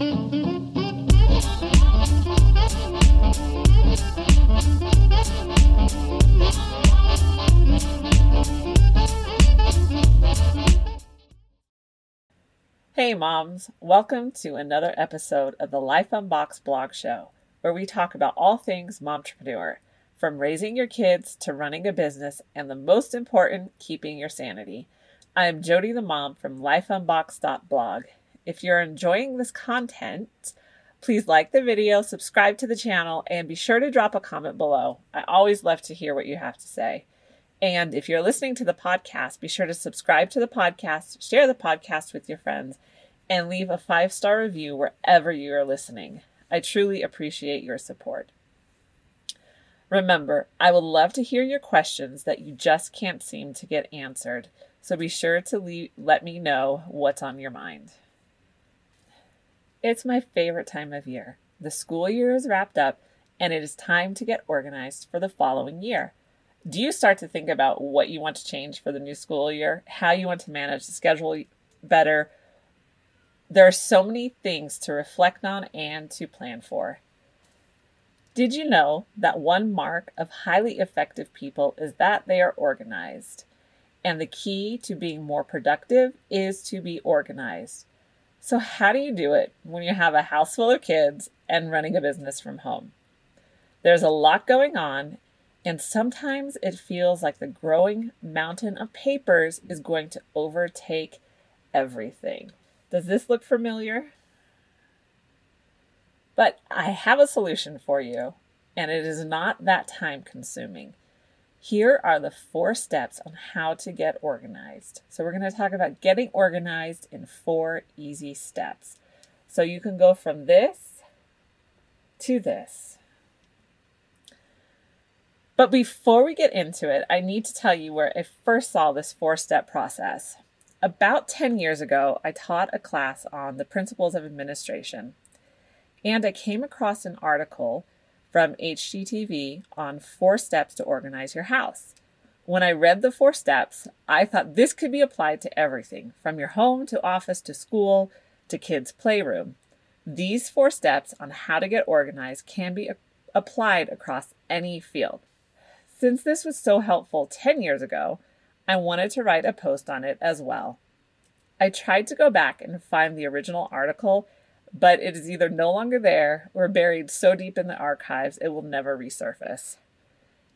Hey, moms! Welcome to another episode of the Life Unboxed blog show, where we talk about all things momtrepreneur, from raising your kids to running a business, and the most important, keeping your sanity. I am Jody the mom from lifeunboxed.blog. If you're enjoying this content, please like the video, subscribe to the channel, and be sure to drop a comment below. I always love to hear what you have to say. And if you're listening to the podcast, be sure to subscribe to the podcast, share the podcast with your friends, and leave a five star review wherever you are listening. I truly appreciate your support. Remember, I would love to hear your questions that you just can't seem to get answered, so be sure to leave, let me know what's on your mind. It's my favorite time of year. The school year is wrapped up, and it is time to get organized for the following year. Do you start to think about what you want to change for the new school year, how you want to manage the schedule better, there are so many things to reflect on and to plan for. Did you know that one mark of highly effective people is that they are organized? And the key to being more productive is to be organized. So, how do you do it when you have a house full of kids and running a business from home? There's a lot going on, and sometimes it feels like the growing mountain of papers is going to overtake everything. Does this look familiar? But I have a solution for you, and it is not that time consuming. Here are the four steps on how to get organized. So, we're going to talk about getting organized in four easy steps. So, you can go from this to this. But before we get into it, I need to tell you where I first saw this four step process. About 10 years ago, I taught a class on the principles of administration, and I came across an article from HGTV on four steps to organize your house. When I read the four steps, I thought this could be applied to everything from your home to office to school to kids' playroom. These four steps on how to get organized can be a- applied across any field. Since this was so helpful 10 years ago, I wanted to write a post on it as well. I tried to go back and find the original article, but it is either no longer there or buried so deep in the archives it will never resurface.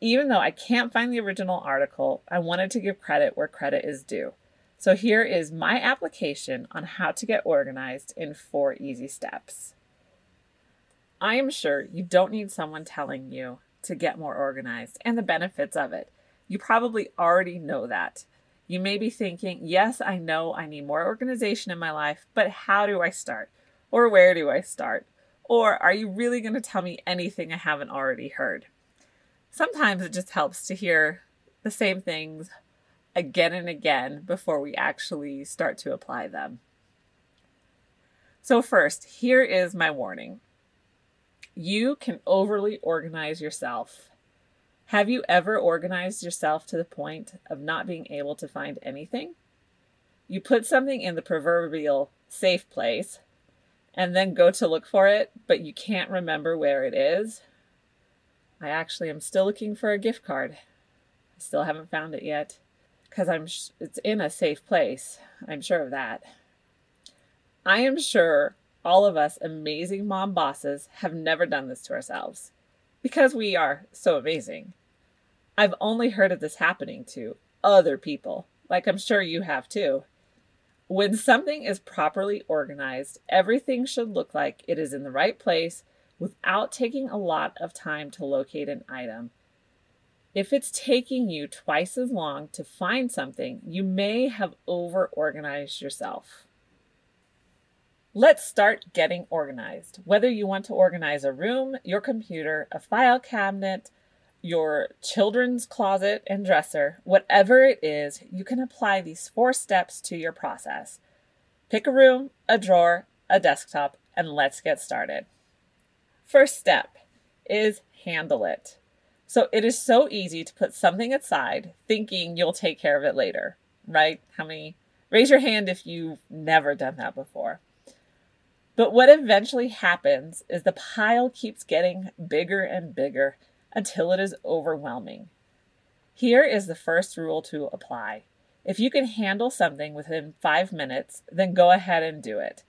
Even though I can't find the original article, I wanted to give credit where credit is due. So here is my application on how to get organized in four easy steps. I am sure you don't need someone telling you to get more organized and the benefits of it. You probably already know that. You may be thinking, yes, I know I need more organization in my life, but how do I start? Or where do I start? Or are you really going to tell me anything I haven't already heard? Sometimes it just helps to hear the same things again and again before we actually start to apply them. So, first, here is my warning you can overly organize yourself have you ever organized yourself to the point of not being able to find anything? You put something in the proverbial safe place and then go to look for it, but you can't remember where it is. I actually am still looking for a gift card. I still haven't found it yet because I'm sh- it's in a safe place. I'm sure of that. I am sure all of us amazing mom bosses have never done this to ourselves because we are so amazing. I've only heard of this happening to other people, like I'm sure you have too. When something is properly organized, everything should look like it is in the right place without taking a lot of time to locate an item. If it's taking you twice as long to find something, you may have over organized yourself. Let's start getting organized. Whether you want to organize a room, your computer, a file cabinet, your children's closet and dresser, whatever it is, you can apply these four steps to your process. Pick a room, a drawer, a desktop, and let's get started. First step is handle it. So it is so easy to put something aside thinking you'll take care of it later, right? How many? Raise your hand if you've never done that before. But what eventually happens is the pile keeps getting bigger and bigger until it is overwhelming. Here is the first rule to apply. If you can handle something within five minutes, then go ahead and do it.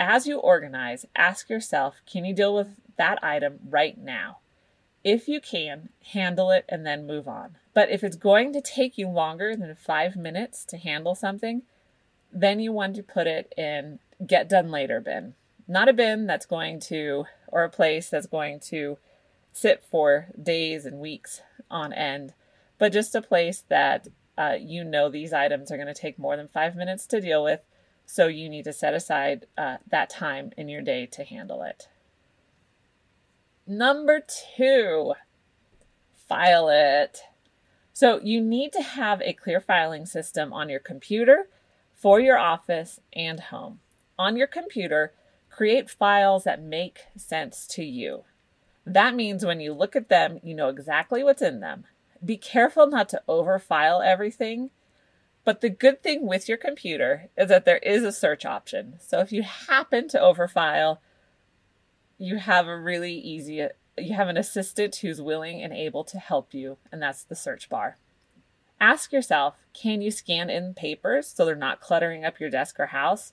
As you organize, ask yourself can you deal with that item right now? If you can, handle it and then move on. But if it's going to take you longer than five minutes to handle something, then you want to put it in get done later bin. Not a bin that's going to, or a place that's going to sit for days and weeks on end, but just a place that uh, you know these items are going to take more than five minutes to deal with, so you need to set aside uh, that time in your day to handle it. Number two, file it. So you need to have a clear filing system on your computer for your office and home. On your computer, create files that make sense to you. That means when you look at them, you know exactly what's in them. Be careful not to overfile everything. But the good thing with your computer is that there is a search option. So if you happen to overfile, you have a really easy you have an assistant who's willing and able to help you, and that's the search bar. Ask yourself can you scan in papers so they're not cluttering up your desk or house?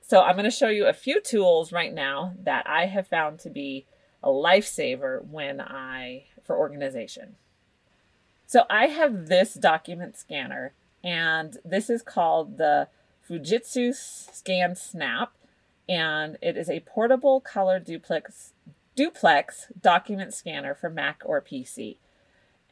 So, I'm going to show you a few tools right now that I have found to be a lifesaver when I for organization. So, I have this document scanner, and this is called the Fujitsu Scan Snap, and it is a portable color duplex duplex document scanner for Mac or PC.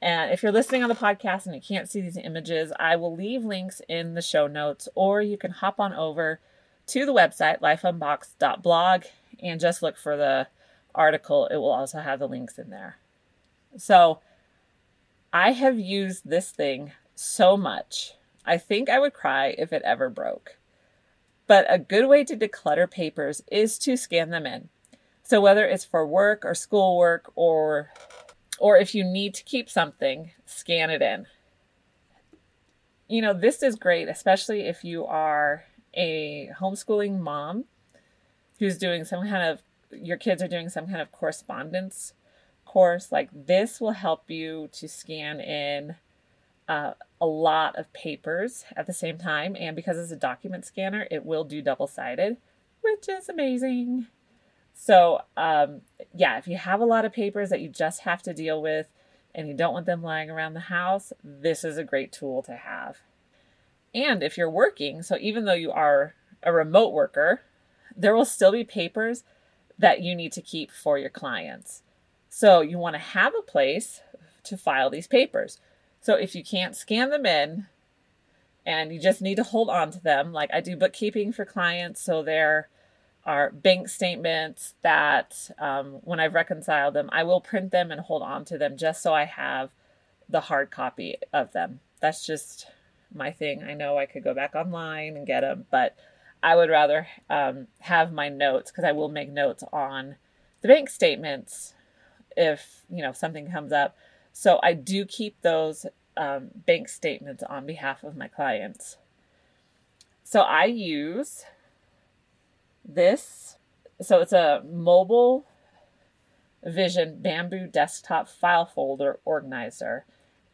And if you're listening on the podcast and you can't see these images, I will leave links in the show notes, or you can hop on over to the website, lifeunboxed.blog, and just look for the article. It will also have the links in there. So I have used this thing so much. I think I would cry if it ever broke. But a good way to declutter papers is to scan them in. So whether it's for work or schoolwork or or if you need to keep something, scan it in. You know, this is great, especially if you are a homeschooling mom who's doing some kind of, your kids are doing some kind of correspondence course. Like this will help you to scan in uh, a lot of papers at the same time. And because it's a document scanner, it will do double sided, which is amazing. So, um, yeah, if you have a lot of papers that you just have to deal with and you don't want them lying around the house, this is a great tool to have. And if you're working, so even though you are a remote worker, there will still be papers that you need to keep for your clients. So you want to have a place to file these papers. So if you can't scan them in and you just need to hold on to them, like I do bookkeeping for clients, so they're are bank statements that um, when I've reconciled them, I will print them and hold on to them just so I have the hard copy of them. That's just my thing. I know I could go back online and get them, but I would rather um, have my notes because I will make notes on the bank statements if you know something comes up. So I do keep those um, bank statements on behalf of my clients. So I use this, so it's a mobile vision bamboo desktop file folder organizer,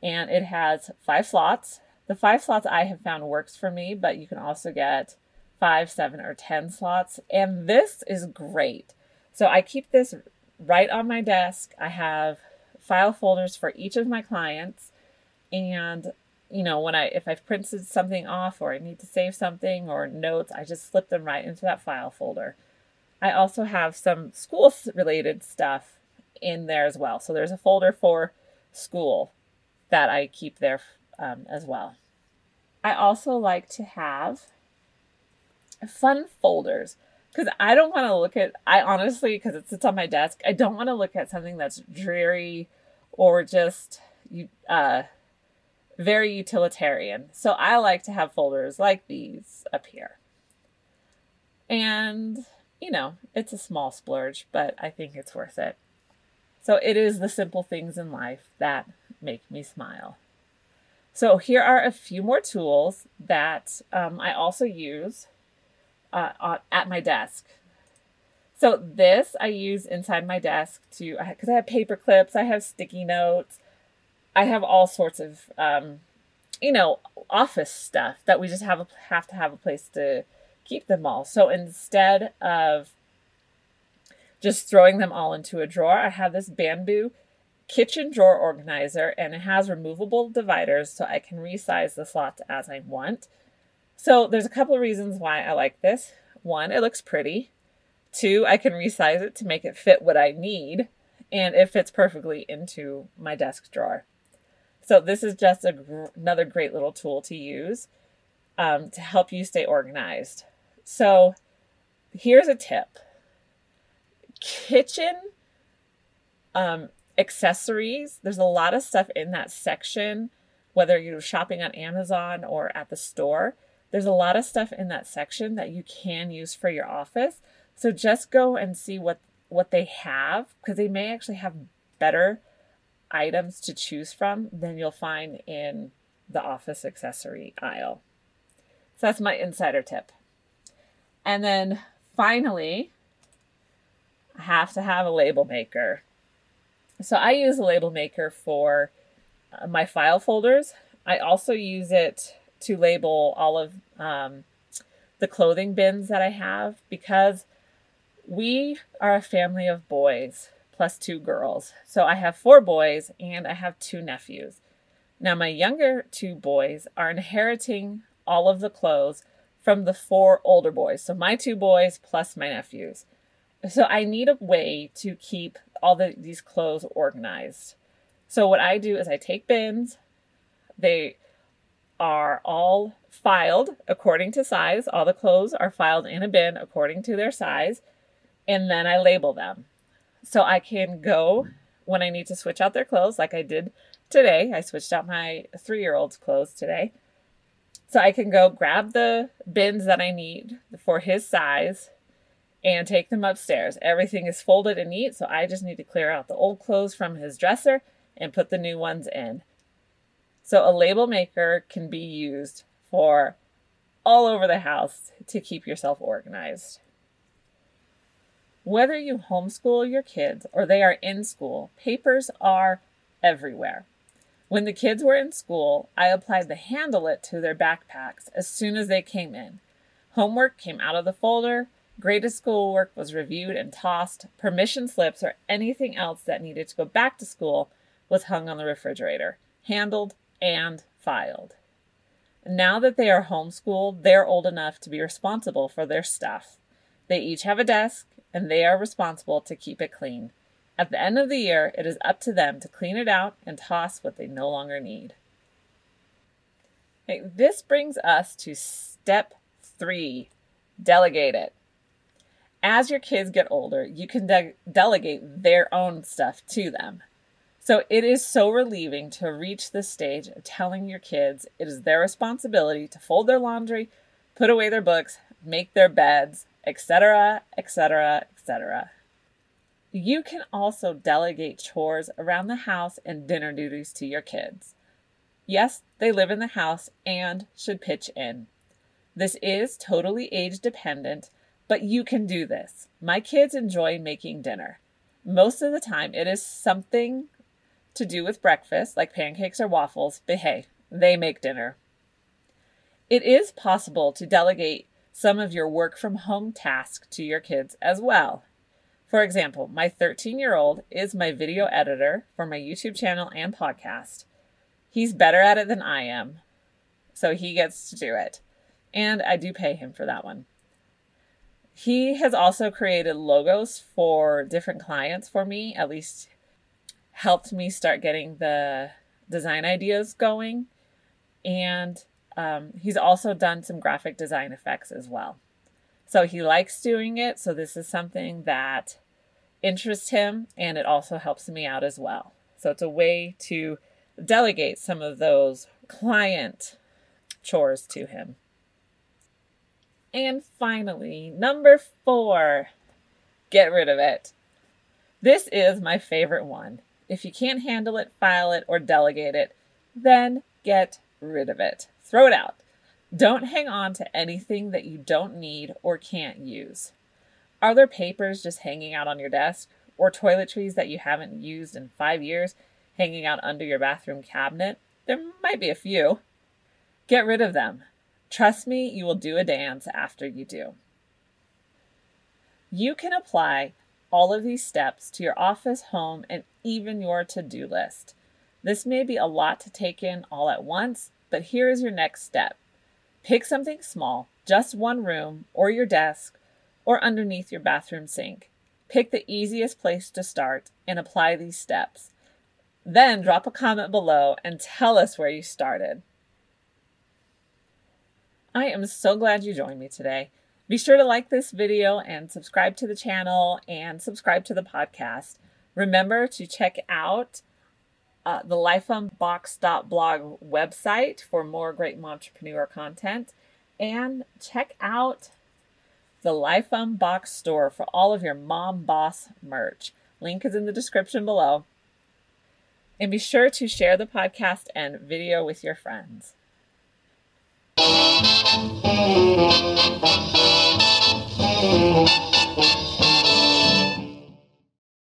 and it has five slots. The five slots I have found works for me, but you can also get five, seven, or 10 slots. And this is great. So I keep this right on my desk. I have file folders for each of my clients. And you know, when I if I've printed something off or I need to save something or notes, I just slip them right into that file folder. I also have some school related stuff in there as well. So there's a folder for school that I keep there um, as well. I also like to have fun folders because I don't want to look at, I honestly, because it sits on my desk, I don't want to look at something that's dreary or just, you, uh, very utilitarian. So I like to have folders like these up here. And, you know, it's a small splurge, but I think it's worth it. So it is the simple things in life that make me smile. So here are a few more tools that um, I also use uh, at my desk. So this I use inside my desk to because I have paper clips, I have sticky notes, I have all sorts of um, you know office stuff that we just have a, have to have a place to keep them all. So instead of just throwing them all into a drawer, I have this bamboo kitchen drawer organizer and it has removable dividers so I can resize the slots as I want. So there's a couple of reasons why I like this. One, it looks pretty. Two, I can resize it to make it fit what I need and it fits perfectly into my desk drawer. So this is just a, another great little tool to use um, to help you stay organized. So here's a tip. Kitchen um, accessories. There's a lot of stuff in that section, whether you're shopping on Amazon or at the store. There's a lot of stuff in that section that you can use for your office. So just go and see what what they have because they may actually have better items to choose from than you'll find in the office accessory aisle. So that's my insider tip. And then finally, I have to have a label maker. So I use a label maker for uh, my file folders. I also use it to label all of um, the clothing bins that I have because we are a family of boys plus two girls. So I have four boys and I have two nephews. Now, my younger two boys are inheriting all of the clothes from the four older boys. So my two boys plus my nephews. So I need a way to keep all the, these clothes organized. So what I do is I take bins. They are all filed according to size. All the clothes are filed in a bin according to their size. And then I label them. So I can go when I need to switch out their clothes, like I did today. I switched out my three year old's clothes today. So I can go grab the bins that I need for his size and take them upstairs. Everything is folded and neat, so I just need to clear out the old clothes from his dresser and put the new ones in. So a label maker can be used for all over the house to keep yourself organized. Whether you homeschool your kids or they are in school, papers are everywhere. When the kids were in school, I applied the handle it to their backpacks as soon as they came in. Homework came out of the folder, graded schoolwork was reviewed and tossed, permission slips or anything else that needed to go back to school was hung on the refrigerator, handled and filed. Now that they are homeschooled, they're old enough to be responsible for their stuff. They each have a desk and they are responsible to keep it clean. At the end of the year, it is up to them to clean it out and toss what they no longer need. Okay, this brings us to step three delegate it. As your kids get older, you can de- delegate their own stuff to them. So it is so relieving to reach this stage of telling your kids it is their responsibility to fold their laundry, put away their books, make their beds, etc., etc., etc. You can also delegate chores around the house and dinner duties to your kids. Yes, they live in the house and should pitch in. This is totally age dependent, but you can do this. My kids enjoy making dinner. Most of the time, it is something to do with breakfast, like pancakes or waffles, but hey, they make dinner. It is possible to delegate some of your work from home tasks to your kids as well. For example, my 13 year old is my video editor for my YouTube channel and podcast. He's better at it than I am, so he gets to do it. And I do pay him for that one. He has also created logos for different clients for me, at least helped me start getting the design ideas going. And um, he's also done some graphic design effects as well. So he likes doing it. So this is something that interests him and it also helps me out as well. So it's a way to delegate some of those client chores to him. And finally, number four, get rid of it. This is my favorite one. If you can't handle it, file it, or delegate it, then get rid of it. Throw it out. Don't hang on to anything that you don't need or can't use. Are there papers just hanging out on your desk or toiletries that you haven't used in five years hanging out under your bathroom cabinet? There might be a few. Get rid of them. Trust me, you will do a dance after you do. You can apply all of these steps to your office, home, and even your to do list. This may be a lot to take in all at once, but here is your next step. Pick something small, just one room, or your desk, or underneath your bathroom sink. Pick the easiest place to start and apply these steps. Then drop a comment below and tell us where you started. I am so glad you joined me today. Be sure to like this video and subscribe to the channel and subscribe to the podcast. Remember to check out uh, the lifeunbox.blog website for more great entrepreneur content and check out the Life Unbox store for all of your mom boss merch. Link is in the description below. And be sure to share the podcast and video with your friends.